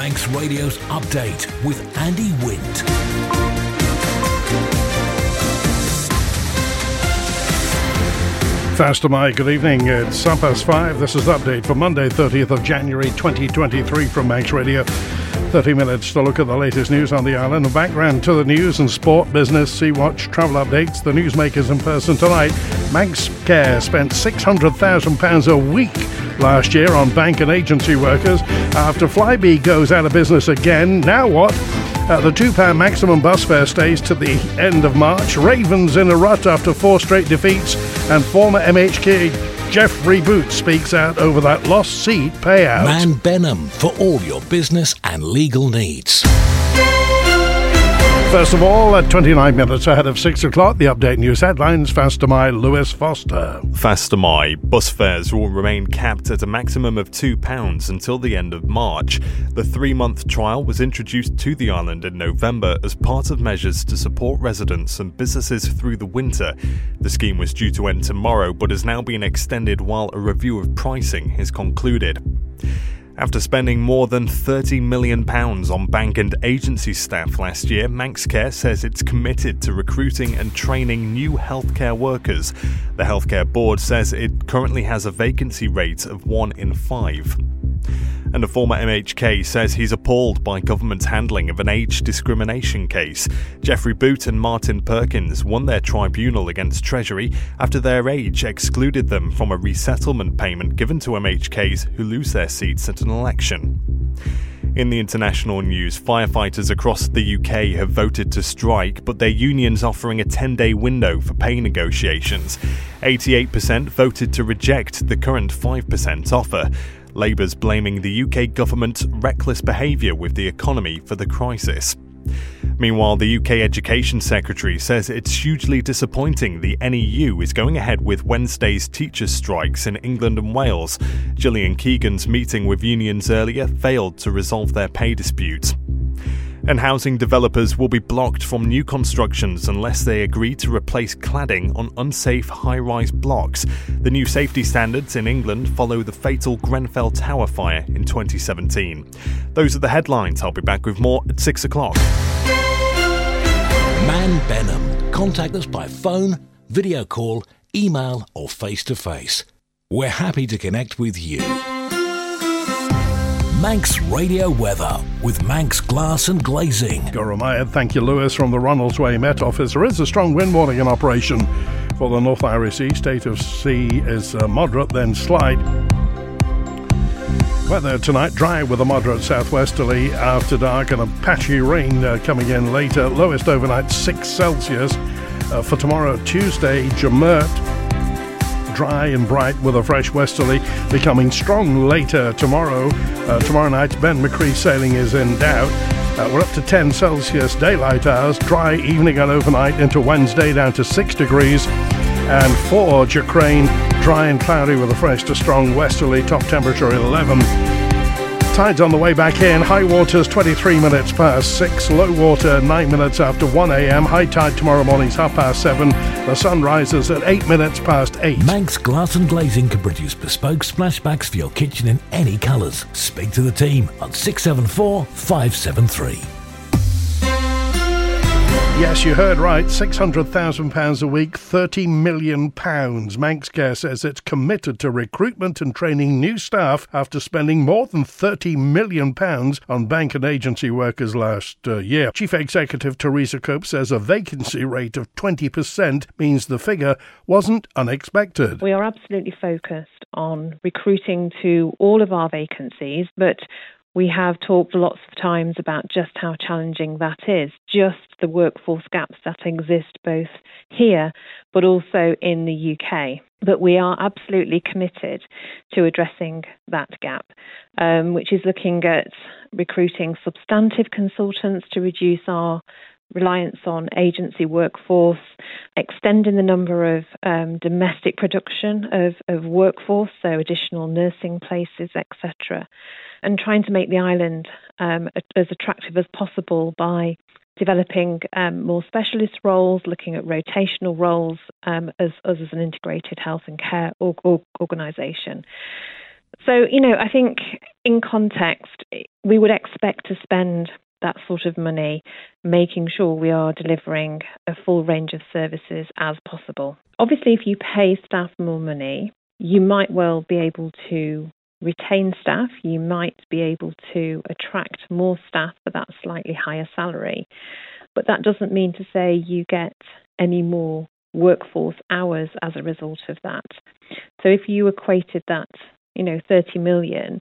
Manx Radio's update with Andy Wint. Faster Mike, good evening. It's half past five. This is the update for Monday, 30th of January 2023 from Manx Radio. 30 minutes to look at the latest news on the island. The background to the news and sport, business, Sea Watch, travel updates. The newsmakers in person tonight. Manx Care spent £600,000 a week last year on bank and agency workers. After Flybe goes out of business again, now what? Uh, the £2 maximum bus fare stays to the end of March. Ravens in a rut after four straight defeats. And former MHK Geoffrey Boots speaks out over that lost seat payout. Mann Benham for all your business and legal needs. First of all, at 29 minutes ahead of 6 o'clock, the update news headlines. Fastermy, Lewis Foster. Fastermy, bus fares will remain capped at a maximum of £2 until the end of March. The three month trial was introduced to the island in November as part of measures to support residents and businesses through the winter. The scheme was due to end tomorrow but has now been extended while a review of pricing is concluded. After spending more than £30 million on bank and agency staff last year, Manxcare says it's committed to recruiting and training new healthcare workers. The Healthcare Board says it currently has a vacancy rate of 1 in 5. And a former MHK says he's appalled by government's handling of an age discrimination case. Geoffrey Boot and Martin Perkins won their tribunal against Treasury after their age excluded them from a resettlement payment given to MHKs who lose their seats at an election. In the international news, firefighters across the UK have voted to strike, but their union's offering a 10 day window for pay negotiations. 88% voted to reject the current 5% offer. Labour's blaming the UK government's reckless behaviour with the economy for the crisis. Meanwhile, the UK Education Secretary says it's hugely disappointing the NEU is going ahead with Wednesday's teachers' strikes in England and Wales. Gillian Keegan's meeting with unions earlier failed to resolve their pay dispute and housing developers will be blocked from new constructions unless they agree to replace cladding on unsafe high rise blocks. The new safety standards in England follow the fatal Grenfell Tower fire in 2017. Those are the headlines. I'll be back with more at 6 o'clock. Mann Benham. Contact us by phone, video call, email, or face to face. We're happy to connect with you. Manx Radio Weather with Manx Glass and Glazing. Goromaya, thank you, Lewis, from the Ronaldsway Met Office. There is a strong wind warning in operation for the North Irish Sea. State of sea is uh, moderate, then slight. Weather tonight dry with a moderate southwesterly after dark and a patchy rain uh, coming in later. Lowest overnight 6 Celsius. Uh, for tomorrow, Tuesday, Jamert dry and bright with a fresh westerly, becoming strong later tomorrow. Uh, tomorrow night, Ben-my-Chree sailing is in doubt. Uh, we're up to 10 Celsius daylight hours, dry evening and overnight into Wednesday down to 6 degrees. And for Jacrane, dry and cloudy with a fresh to strong westerly, top temperature 11. Tides on the way back in. High water's 23 minutes past 6. Low water 9 minutes after 1 a.m. High tide tomorrow morning's half past 7. The sun rises at 8 minutes past 8. Manx Glass and Glazing can produce bespoke splashbacks for your kitchen in any colours. Speak to the team on 674 573. Yes, you heard right. £600,000 a week, £30 million. Manxcare says it's committed to recruitment and training new staff after spending more than £30 million on bank and agency workers last uh, year. Chief Executive Teresa Cope says a vacancy rate of 20% means the figure wasn't unexpected. We are absolutely focused on recruiting to all of our vacancies, but we have talked lots of times about just how challenging that is, just the workforce gaps that exist both here but also in the UK. But we are absolutely committed to addressing that gap, um, which is looking at recruiting substantive consultants to reduce our reliance on agency workforce, extending the number of um, domestic production of, of workforce, so additional nursing places, etc and trying to make the island um, as attractive as possible by developing um, more specialist roles, looking at rotational roles um, as, as, an integrated health and care organisation. So, you know, I think in context, we would expect to spend that sort of money making sure we are delivering a full range of services as possible. Obviously, if you pay staff more money, you might well be able to retain staff, you might be able to attract more staff for that slightly higher salary. But that doesn't mean to say you get any more workforce hours as a result of that. So if you equated that, you know, 30 million,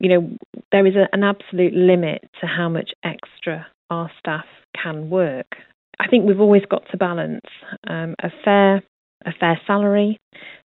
you know, there is a, an absolute limit to how much extra our staff can work. I think we've always got to balance um, a fair a fair salary,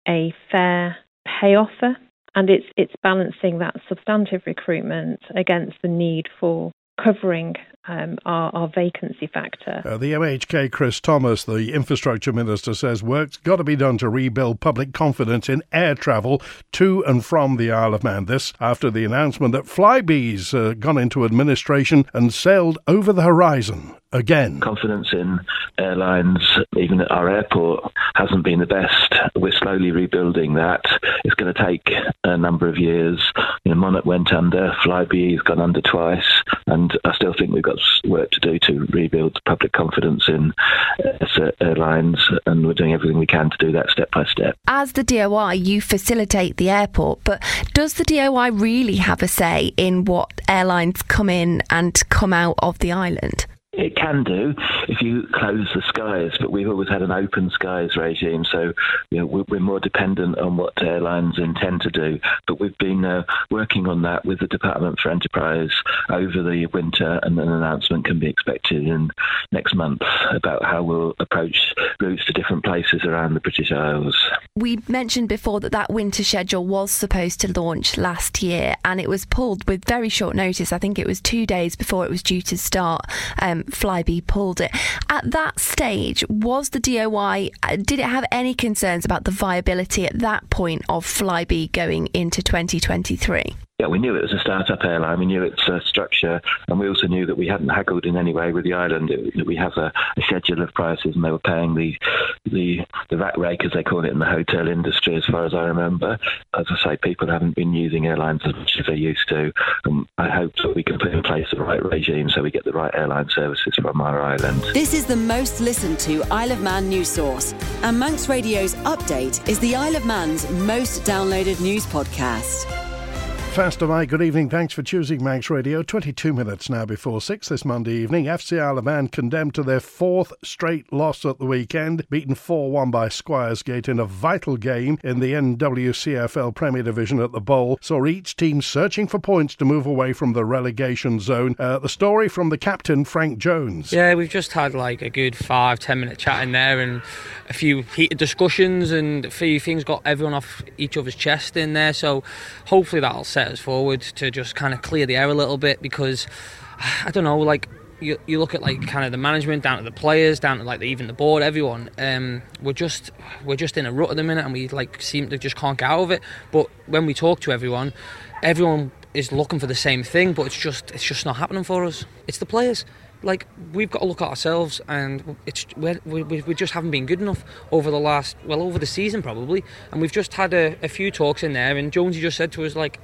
a fair pay offer, and it's it's balancing that substantive recruitment against the need for covering um, our, our, vacancy factor. Uh, the MHK Chris Thomas, the infrastructure minister, says work's got to be done to rebuild public confidence in air travel to and from the Isle of Man. This after the announcement that Flybe's uh, gone into administration and sailed over the horizon again. Confidence in airlines, even at our airport, hasn't been the best. We're slowly rebuilding that. It's going to take a number of years. You know, Monarch went under, Flybe has gone under twice, and I still think we've got work to do to rebuild public confidence in uh, airlines, and we're doing everything we can to do that step by step. As the DOI, you facilitate the airport, but does the DOI really have a say in what airlines come in and come out of the island? It can do if you close the skies, but we've always had an open skies regime, so you know, we're more dependent on what airlines intend to do. But we've been uh, working on that with the Department for Enterprise over the winter, and an announcement can be expected in next month about how we'll approach routes to different places around the British Isles. We mentioned before that that winter schedule was supposed to launch last year, and it was pulled with very short notice. I think it was two days before it was due to start. Um, Flybe pulled it. At that stage, was the DOI, uh, did it have any concerns about the viability at that point of Flybe going into 2023? Yeah, we knew it was a startup airline. We knew its uh, structure, and we also knew that we hadn't haggled in any way with the island. It, that we have a, a, schedule of prices, and they were paying the the the rack rate, as they call it in the hotel industry, as far as I remember. As I say, people haven't been using airlines as much as they used to. And I hope that we can put in place the right regime so we get the right airline services from our island. This is the most listened to Isle of Man news source, and Manx Radio's update is the Isle of Man's most downloaded news podcast. Faster Mike, good evening. Thanks for choosing Manx Radio. 22 minutes now before 6 this Monday evening. FC Isle condemned to their fourth straight loss at the weekend, beaten 4 1 by Squires Gate in a vital game in the NWCFL Premier Division at the Bowl. Saw each team searching for points to move away from the relegation zone. Uh, the story from the captain, Frank Jones. Yeah, we've just had like a good five, ten minute chat in there and a few heated discussions and a few things got everyone off each other's chest in there. So hopefully that'll set us forward to just kind of clear the air a little bit because I don't know, like you, you look at like kind of the management down to the players down to like the, even the board everyone um, we're just we're just in a rut at the minute and we like seem to just can't get out of it. But when we talk to everyone everyone is looking for the same thing but it's just it's just not happening for us. It's the players. Like we've got to look at ourselves, and it's we we just haven't been good enough over the last well over the season probably, and we've just had a, a few talks in there, and Jonesy just said to us like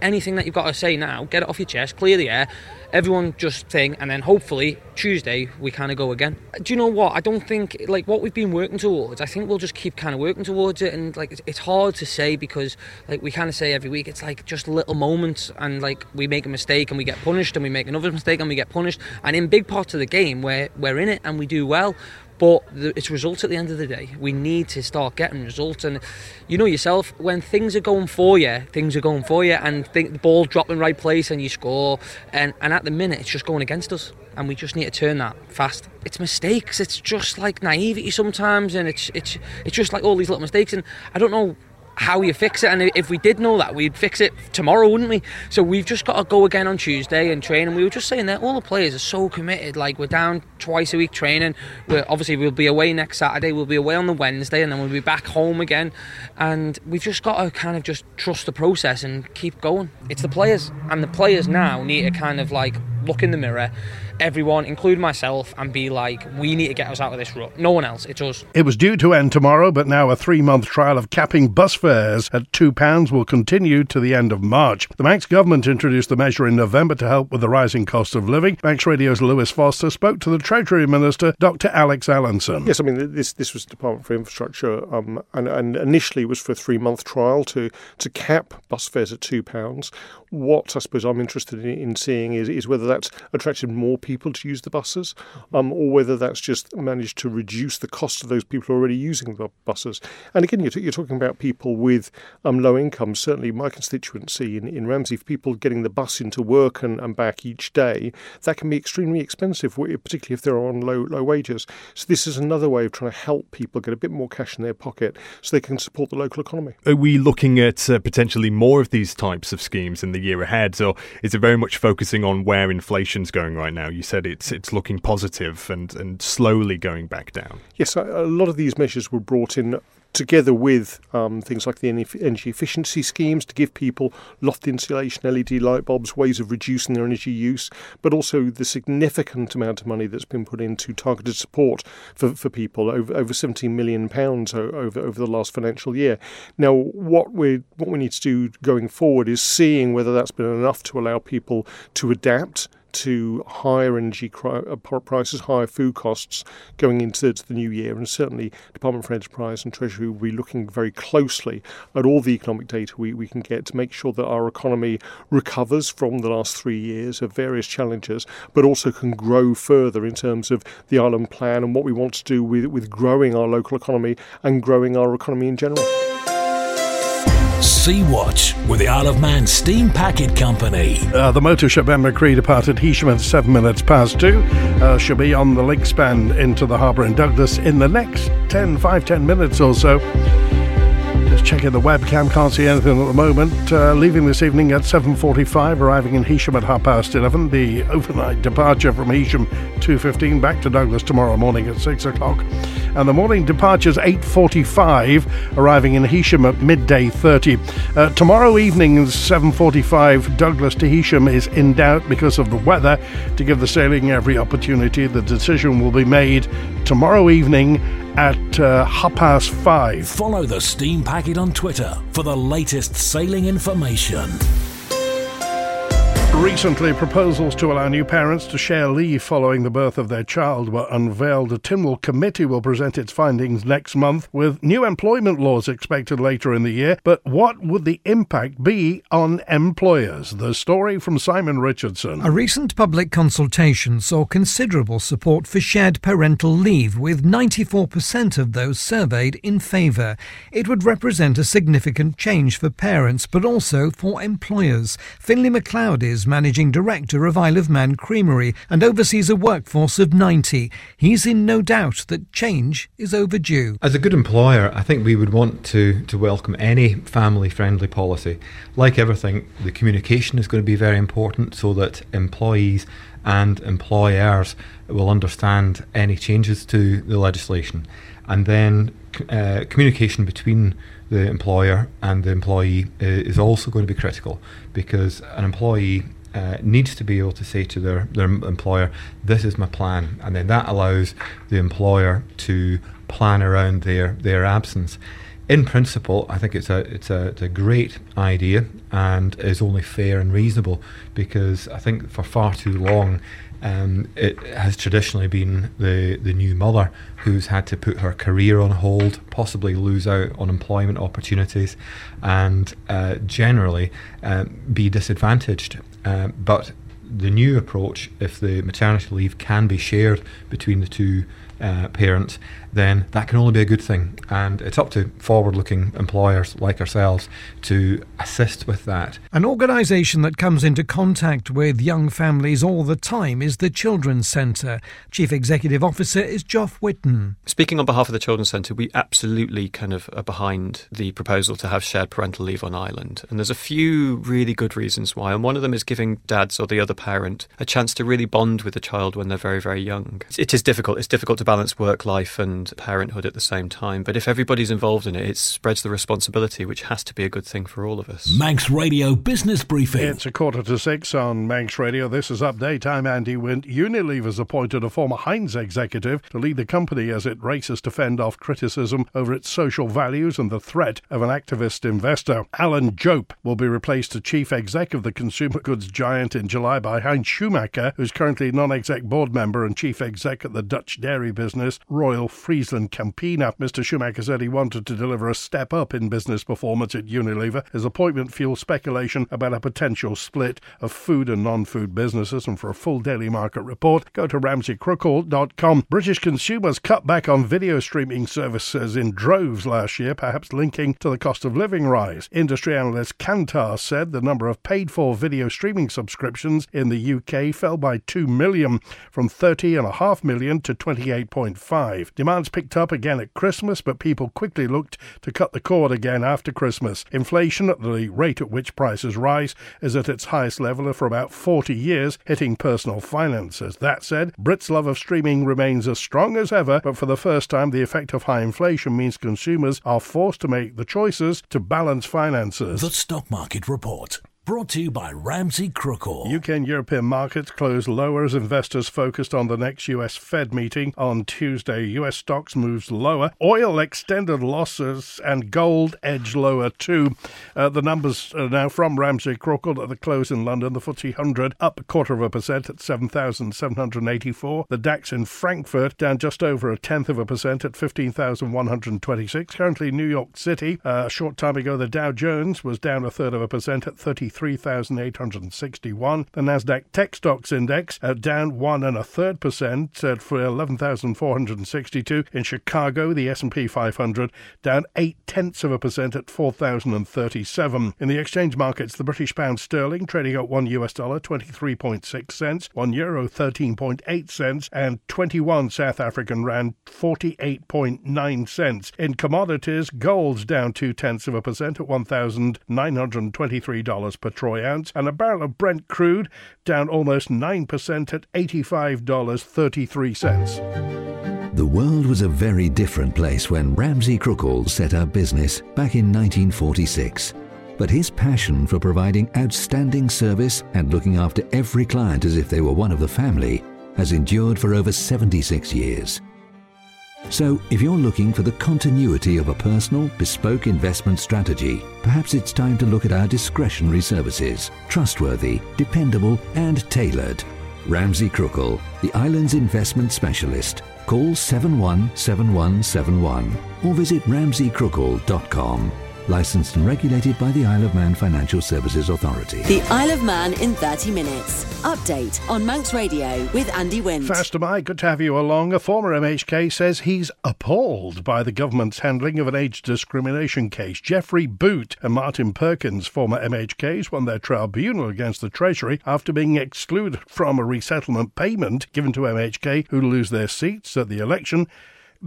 anything that you've got to say now, get it off your chest, clear the air, everyone just thing, and then hopefully Tuesday we kind of go again. Do you know what? I don't think like what we've been working towards. I think we'll just keep kind of working towards it, and like it's hard to say because like we kind of say every week, it's like just little moments, and like we make a mistake and we get punished, and we make another mistake and we get punished, and in big parts of the game where we're in it and we do well, but it's results at the end of the day. We need to start getting results, and you know yourself when things are going for you, things are going for you, and think the ball drop in right place and you score, and and at the minute it's just going against us, and we just need to turn that fast. It's mistakes. It's just like naivety sometimes, and it's it's it's just like all these little mistakes, and I don't know how you fix it. And if we did know that, we'd fix it tomorrow, wouldn't we? So we've just got to go again on Tuesday and train. And we were just saying that all the players are so committed. Like we're down twice a week training. We're obviously we'll be away next Saturday. We'll be away on the Wednesday, and then we'll be back home again. And we've just got to kind of just trust the process and keep going. It's the players, and the players now need to kind of like look in the mirror, everyone, including myself, and be like, we need to get us out of this rut. No one else, it's us. It was due to end tomorrow, but now a three month trial of capping bus fares at £2 will continue to the end of March. The Manx government introduced the measure in November to help with the rising cost of living. Manx Radio's Lewis Foster spoke to the Treasury Minister, Dr. Alex Allinson. Yes, I mean, this this was Department for Infrastructure, um, and, and initially was for a three month trial to, to cap bus fares at £2. What I suppose I'm interested in, in seeing is, is whether that's attracted more people to use the buses, um, or whether that's just managed to reduce the cost of those people already using the buses. And again, you're, t- you're talking about people with um, low incomes. Certainly, my constituency in, in Ramsey, for people getting the bus into work and, and back each day, that can be extremely expensive, particularly if they're on low low wages. So this is another way of trying to help people get a bit more cash in their pocket so they can support the local economy. Are we looking at uh, potentially more of these types of schemes in the year ahead, or is it very much focusing on where inflation's going right now? You said it's it's looking positive and, and slowly going back down. Yes, a lot of these measures were brought in together with um, things like the energy efficiency schemes to give people loft insulation, LED light bulbs, ways of reducing their energy use, but also the significant amount of money that's been put into targeted support for, for people over over 17 million pounds over over the last financial year. Now, what we what we need to do going forward is seeing whether that's been enough to allow people to adapt to higher energy uh, prices, higher food costs going into the new year. And certainly, Department for Enterprise and Treasury will be looking very closely at all the economic data we, we can get to make sure that our economy recovers from the last three years of various challenges, but also can grow further in terms of the Island Plan and what we want to do with, with growing our local economy and growing our economy in general. Sea Watch with the Isle of Man Steam Packet Company. Uh, the motor ship Ben-my-Chree departed Heysham at seven minutes past two. Uh, she'll be on the link span into the harbour in Douglas in the next 10, 5, 10 minutes or so. Checking the webcam, can't see anything at the moment. Uh, leaving this evening at 7.45, arriving in Heysham at half past 11. The overnight departure from Heysham 2.15, back to Douglas tomorrow morning at 6 o'clock. And the morning departure's 8.45, arriving in Heysham at midday 30. Uh, tomorrow evening 7.45, Douglas to Heysham is in doubt because of the weather. To give the sailing every opportunity, the decision will be made tomorrow evening at uh, half past five. Follow the Steam Packet on Twitter for the latest sailing information. Recently, proposals to allow new parents to share leave following the birth of their child were unveiled. The Tynwald Committee will present its findings next month, with new employment laws expected later in the year. But what would the impact be on employers? The story from Simon Richardson. A recent public consultation saw considerable support for shared parental leave, with 94% of those surveyed in favour. It would represent a significant change for parents, but also for employers. Finlay MacLeod managing director of Isle of Man Creamery and oversees a workforce of 90. He's in no doubt that change is overdue. As a good employer, I think we would want to, to welcome any family friendly policy. Like everything, the communication is going to be very important so that employees and employers will understand any changes to the legislation. And then uh, communication between the employer and the employee uh, is also going to be critical because an employee uh, needs to be able to say to their, their employer, This is my plan. And then that allows the employer to plan around their, their absence. In principle, I think it's a, it's, a, it's a great idea and is only fair and reasonable because I think for far too long um, it has traditionally been the, the new mother who's had to put her career on hold, possibly lose out on employment opportunities, and uh, generally uh, be disadvantaged. Uh, but the new approach, if the maternity leave can be shared between the two uh, parents, then that can only be a good thing. And it's up to forward looking employers like ourselves to assist with that. An organisation that comes into contact with young families all the time is the Children's Centre. Chief Executive Officer is Geoff Whitten. Speaking on behalf of the Children's Centre, we absolutely kind of are behind the proposal to have shared parental leave on Ireland. And there's a few really good reasons why. And one of them is giving dads or the other parent a chance to really bond with the child when they're very, very young. It is difficult. It's difficult to to balance work life and parenthood at the same time. But if everybody's involved in it, it spreads the responsibility, which has to be a good thing for all of us. Manx Radio Business Briefing. It's a quarter to six on Manx Radio. This is Update. I'm Andy Wint. Unilever's appointed a former Heinz executive to lead the company as it races to fend off criticism over its social values and the threat of an activist investor. Alan Jope will be replaced as chief exec of the consumer goods giant in July by Hein Schumacher, who's currently non exec board member and chief exec at the Dutch dairy business Royal Friesland Campina. Mr. Schumacher said he wanted to deliver a step up in business performance at Unilever. His appointment fuels speculation about a potential split of food and non food businesses. And for a full daily market report, go to ramseycrookall.com. British consumers cut back on video streaming services in droves last year, perhaps linking to the cost of living rise. Industry analyst Kantar said the number of paid for video streaming subscriptions in the UK fell by 2 million, from 30.5 million to 28.5. Picked up again at Christmas, but people quickly looked to cut the cord again after Christmas. Inflation, at the rate at which prices rise, is at its highest level for about 40 years, hitting personal finances. That said, Brits' love of streaming remains as strong as ever, but for the first time, the effect of high inflation means consumers are forced to make the choices to balance finances. The Stock Market Report. Brought to you by Ramsey Crookall. UK and European markets closed lower as investors focused on the next US Fed meeting on Tuesday. US stocks moves lower. Oil extended losses and gold edged lower too. Uh, the numbers are now from Ramsey Crookall at the close in London. The FTSE 100 up a quarter of a percent at 7,784. The DAX in Frankfurt down just over a tenth of a percent at 15,126. Currently, New York City. Uh, a short time ago, the Dow Jones was down a third of a percent at 30. 33,861. The Nasdaq Tech Stocks Index uh, down one and a third percent at for 11,462. In Chicago, the S&P 500 down eight tenths of a percent at 4,037. In the exchange markets, the British pound sterling trading at one US dollar 23.6 cents, one euro 13.8 cents, and 21 South African rand 48.9 cents. In commodities, gold's down two tenths of a percent at $1,923 per troy ounce, and a barrel of Brent crude down almost 9% at $85.33. The world was a very different place when Ramsey Crookall set up business back in 1946. But his passion for providing outstanding service and looking after every client as if they were one of the family has endured for over 76 years. So, if you're looking for the continuity of a personal, bespoke investment strategy, perhaps it's time to look at our discretionary services. Trustworthy, dependable, and tailored. Ramsey Crookall, the island's investment specialist. Call 717171 or visit ramseycrookall.com. Licensed and regulated by the Isle of Man Financial Services Authority. The Isle of Man in 30 minutes. Update on Manx Radio with Andy Wint. Faster, Mike. Good to have you along. A former MHK says he's appalled by the government's handling of an age discrimination case. Geoffrey Boot and Martin Perkins, former MHKs, won their tribunal against the Treasury after being excluded from a resettlement payment given to MHK who lose their seats at the election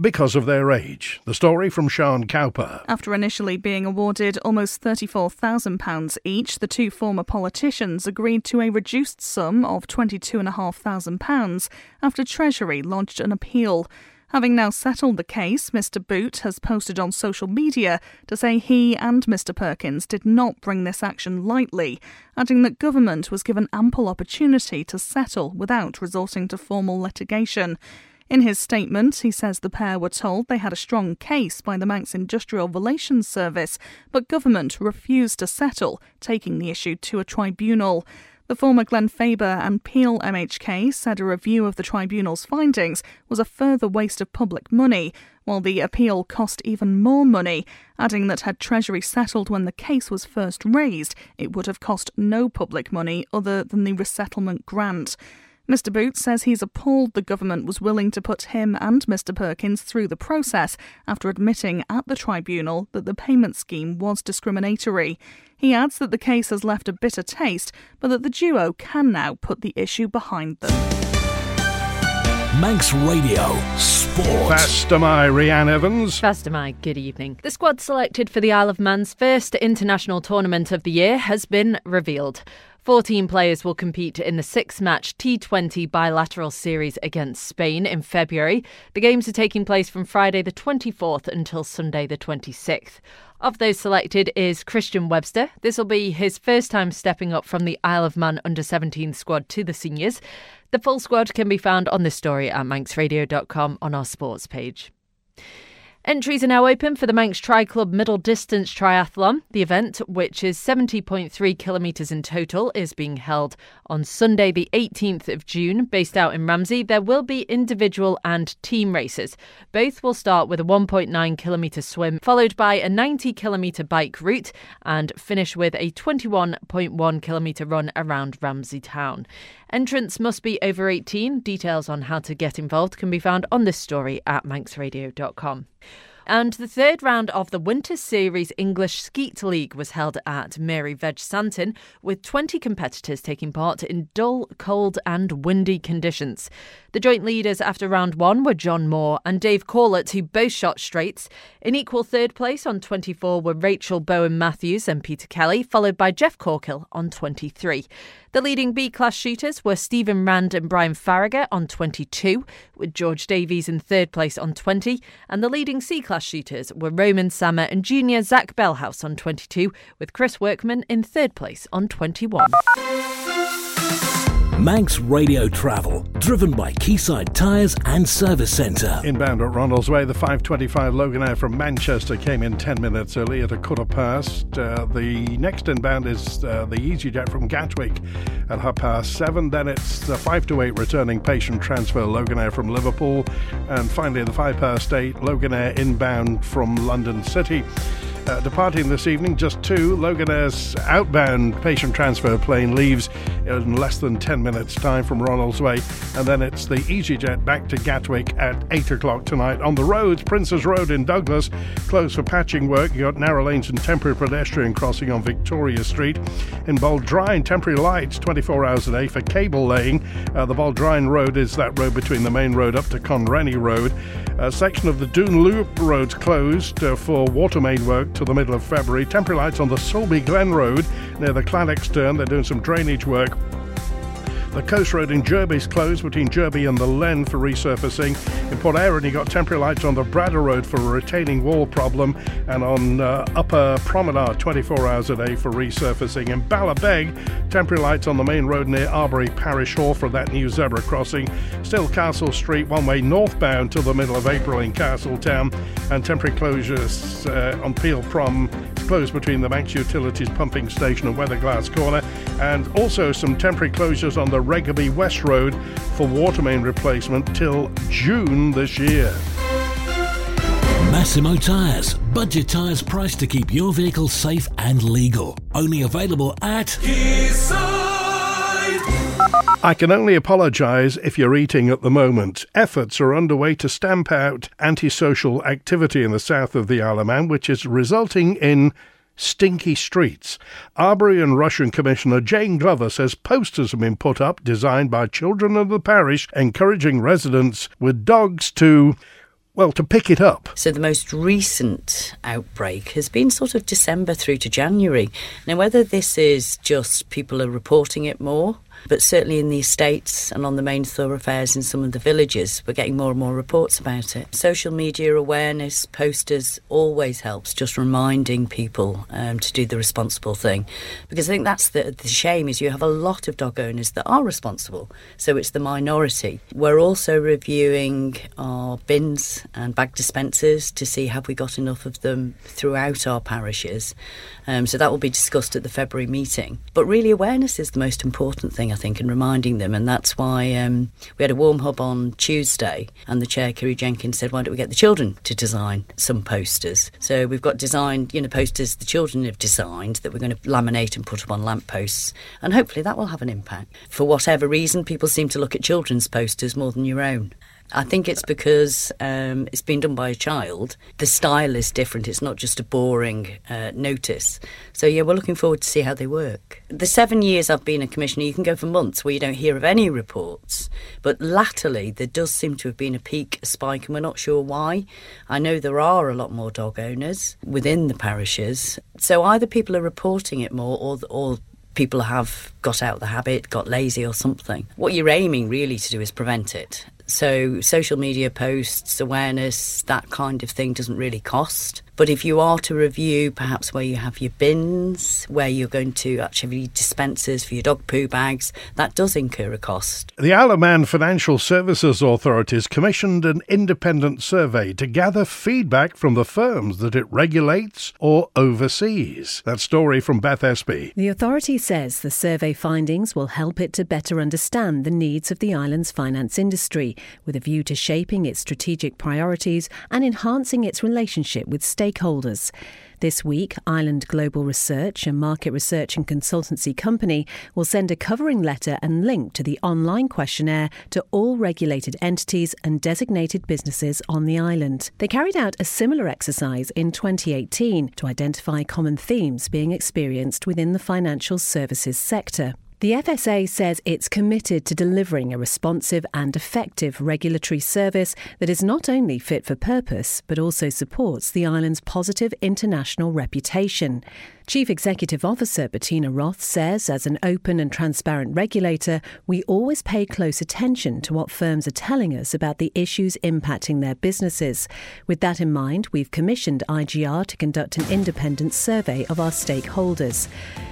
because of their age. The story from Sean Cowper. After initially being awarded almost £34,000 each, the two former politicians agreed to a reduced sum of £22,500 after Treasury lodged an appeal. Having now settled the case, Mr. Boot has posted on social media to say he and Mr. Perkins did not bring this action lightly, adding that government was given ample opportunity to settle without resorting to formal litigation. In his statement, he says the pair were told they had a strong case by the Manx Industrial Relations Service, but government refused to settle, taking the issue to a tribunal. The former Glenfaba and Peel MHK said a review of the tribunal's findings was a further waste of public money, while the appeal cost even more money, adding that had Treasury settled when the case was first raised, it would have cost no public money other than the resettlement grant. Mr. Boots says he's appalled the government was willing to put him and Mr. Perkins through the process after admitting at the tribunal that the payment scheme was discriminatory. He adds that the case has left a bitter taste, but that the duo can now put the issue behind them. Manx Radio Sport. Faster, my Rhiann Evans. Faster, my good evening. The squad selected for the Isle of Man's first international tournament of the year has been revealed. 14 players will compete in the six match T20 bilateral series against Spain in February. The games are taking place from Friday the 24th until Sunday the 26th. Of those selected is Christian Webster. This will be his first time stepping up from the Isle of Man under 17 squad to the seniors. The full squad can be found on this story at manxradio.com on our sports page. Entries are now open for the Manx Tri Club Middle Distance Triathlon. The event, which is 70.3 kilometres in total, is being held on Sunday, the 18th of June, based out in Ramsey. There will be individual and team races. Both will start with a 1.9 kilometre swim, followed by a 90 kilometre bike route, and finish with a 21.1 kilometre run around Ramsey town. Entrants must be over 18. Details on how to get involved can be found on this story at manxradio.com. And the third round of the Winter Series English Skeet League was held at Meary Veg Santon, with 20 competitors taking part in dull, cold, and windy conditions. The joint leaders after round one were John Moore and Dave Corlett, who both shot straights. In equal third place on 24 were Rachel Bowen Matthews and Peter Kelly, followed by Jeff Corkill on 23. The leading B class shooters were Stephen Rand and Brian Farragher on 22, with George Davies in third place on 20, and the leading C class shooters were Roman Sammer and junior Zach Bellhouse on 22, with Chris Workman in third place on 21. Manx Radio Travel, driven by Quayside Tyres and Service Centre. Inbound at Ronaldsway, the 525 Loganair from Manchester came in 10 minutes early at a quarter past. Uh, the next inbound is uh, the EasyJet from Gatwick at half past seven. Then it's the 5 to 8 returning patient transfer Loganair from Liverpool. And finally, the 5 past 8 Loganair inbound from London City. Uh, departing this evening, just two. Logan Loganair's outbound patient transfer plane leaves in less than 10 minutes' time from Ronaldsway, and then it's the EasyJet back to Gatwick at 8 o'clock tonight. On the roads, Princes Road in Douglas, closed for patching work. You've got narrow lanes and temporary pedestrian crossing on Victoria Street. In Baldrine, temporary lights 24 hours a day for cable laying. Uh, the Baldrine Road is that road between the main road up to Conrhenny Road. A section of the Dhoon Loop Road's closed uh, for water main work to the middle of February. Temporary lights on the Sulby Glen Road near the Clannox turn. They're doing some drainage work. The coast road in Jurby is closed between Jurby and the Lhen for resurfacing. In Port Erin, you got temporary lights on the Bradda Road for a retaining wall problem, and on uh, Upper Promenade 24 hours a day for resurfacing. In Ballabeg, temporary lights on the main road near Arbory Parish Hall for that new zebra crossing. Still Castle Street, one way northbound till the middle of April in Castletown, and temporary closures uh, on Peel Prom closed between the Manx Utilities pumping station and Weatherglass Corner, and also some temporary closures on the Reggaby West Road for water main replacement till June this year. Massimo Tyres. Budget tyres priced to keep your vehicle safe and legal. Only available at I can only apologise if you're eating at the moment. Efforts are underway to stamp out antisocial activity in the south of the Isle of Man, which is resulting in stinky streets. Arbory and Rushen Commissioner Jane Glover says posters have been put up designed by children of the parish encouraging residents with dogs to well, to pick it up. So the most recent outbreak has been sort of December through to January. Now, whether this is just people are reporting it more but certainly in the estates and on the main thoroughfares in some of the villages, we're getting more and more reports about it. Social media awareness, posters always helps, just reminding people um, to do the responsible thing. Because I think that's the, the shame is you have a lot of dog owners that are responsible, so it's the minority. We're also reviewing our bins and bag dispensers to see have we got enough of them throughout our parishes. Um, so that will be discussed at the February meeting. But really, awareness is the most important thing, I think, and reminding them. And that's why um, we had a warm hub on Tuesday, and the chair, Kiri Jenkins, said, Why don't we get the children to design some posters? So we've got designed, you know, posters the children have designed that we're going to laminate and put up on lampposts. And hopefully that will have an impact. For whatever reason, people seem to look at children's posters more than your own. I think it's because um, it's been done by a child. The style is different. It's not just a boring uh, notice. So yeah, we're looking forward to see how they work. The seven years I've been a commissioner, you can go for months where you don't hear of any reports. But latterly, there does seem to have been a peak, a spike, and we're not sure why. I know there are a lot more dog owners within the parishes. So either people are reporting it more, or or people have got out the habit, got lazy or something. What you're aiming really to do is prevent it. So, social media posts, awareness, that kind of thing doesn't really cost. But if you are to review perhaps where you have your bins, where you're going to actually dispensers for your dog poo bags, that does incur a cost. The Isle of Man Financial Services Authorities commissioned an independent survey to gather feedback from the firms that it regulates or oversees. That story from Beth Espy. The authority says the survey findings will help it to better understand the needs of the island's finance industry, with a view to shaping its strategic priorities and enhancing its relationship with stakeholders stakeholders. This week, Island Global Research, a market research and consultancy company, will send a covering letter and link to the online questionnaire to all regulated entities and designated businesses on the island. They carried out a similar exercise in 2018 to identify common themes being experienced within the financial services sector. The FSA says it's committed to delivering a responsive and effective regulatory service that is not only fit for purpose, but also supports the island's positive international reputation. Chief Executive Officer Bettina Roth says, as an open and transparent regulator, we always pay close attention to what firms are telling us about the issues impacting their businesses. With that in mind, we've commissioned IGR to conduct an independent survey of our stakeholders.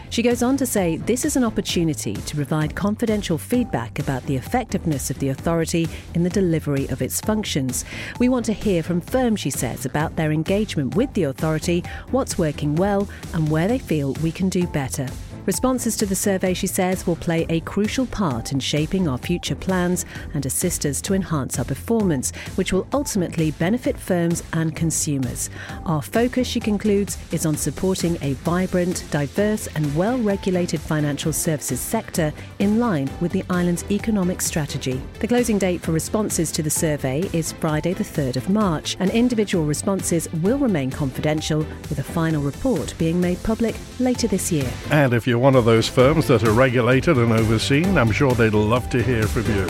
She goes on to say this is an opportunity to provide confidential feedback about the effectiveness of the authority in the delivery of its functions. We want to hear from firms, she says, about their engagement with the authority, what's working well, and where they feel we can do better. Responses to the survey, she says, will play a crucial part in shaping our future plans and assist us to enhance our performance, which will ultimately benefit firms and consumers. Our focus, she concludes, is on supporting a vibrant, diverse, and well regulated financial services sector in line with the island's economic strategy. The closing date for responses to the survey is Friday, the 3rd of March, and individual responses will remain confidential, with a final report being made public later this year. And if you you're one of those firms that are regulated and overseen, I'm sure they'd love to hear from you.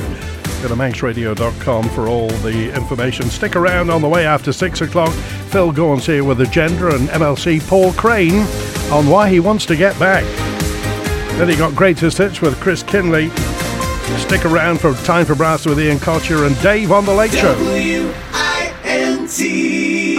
Go to manxradio.com for all the information. Stick around on the way after 6 o'clock. Phil Gawns here with Agenda and MLC Paul Crane on why he wants to get back. Then he got greatest hits with Chris Kinley. Stick around for Time for Brass with Ian Kocher and Dave on the Late Show. W-I-N-T.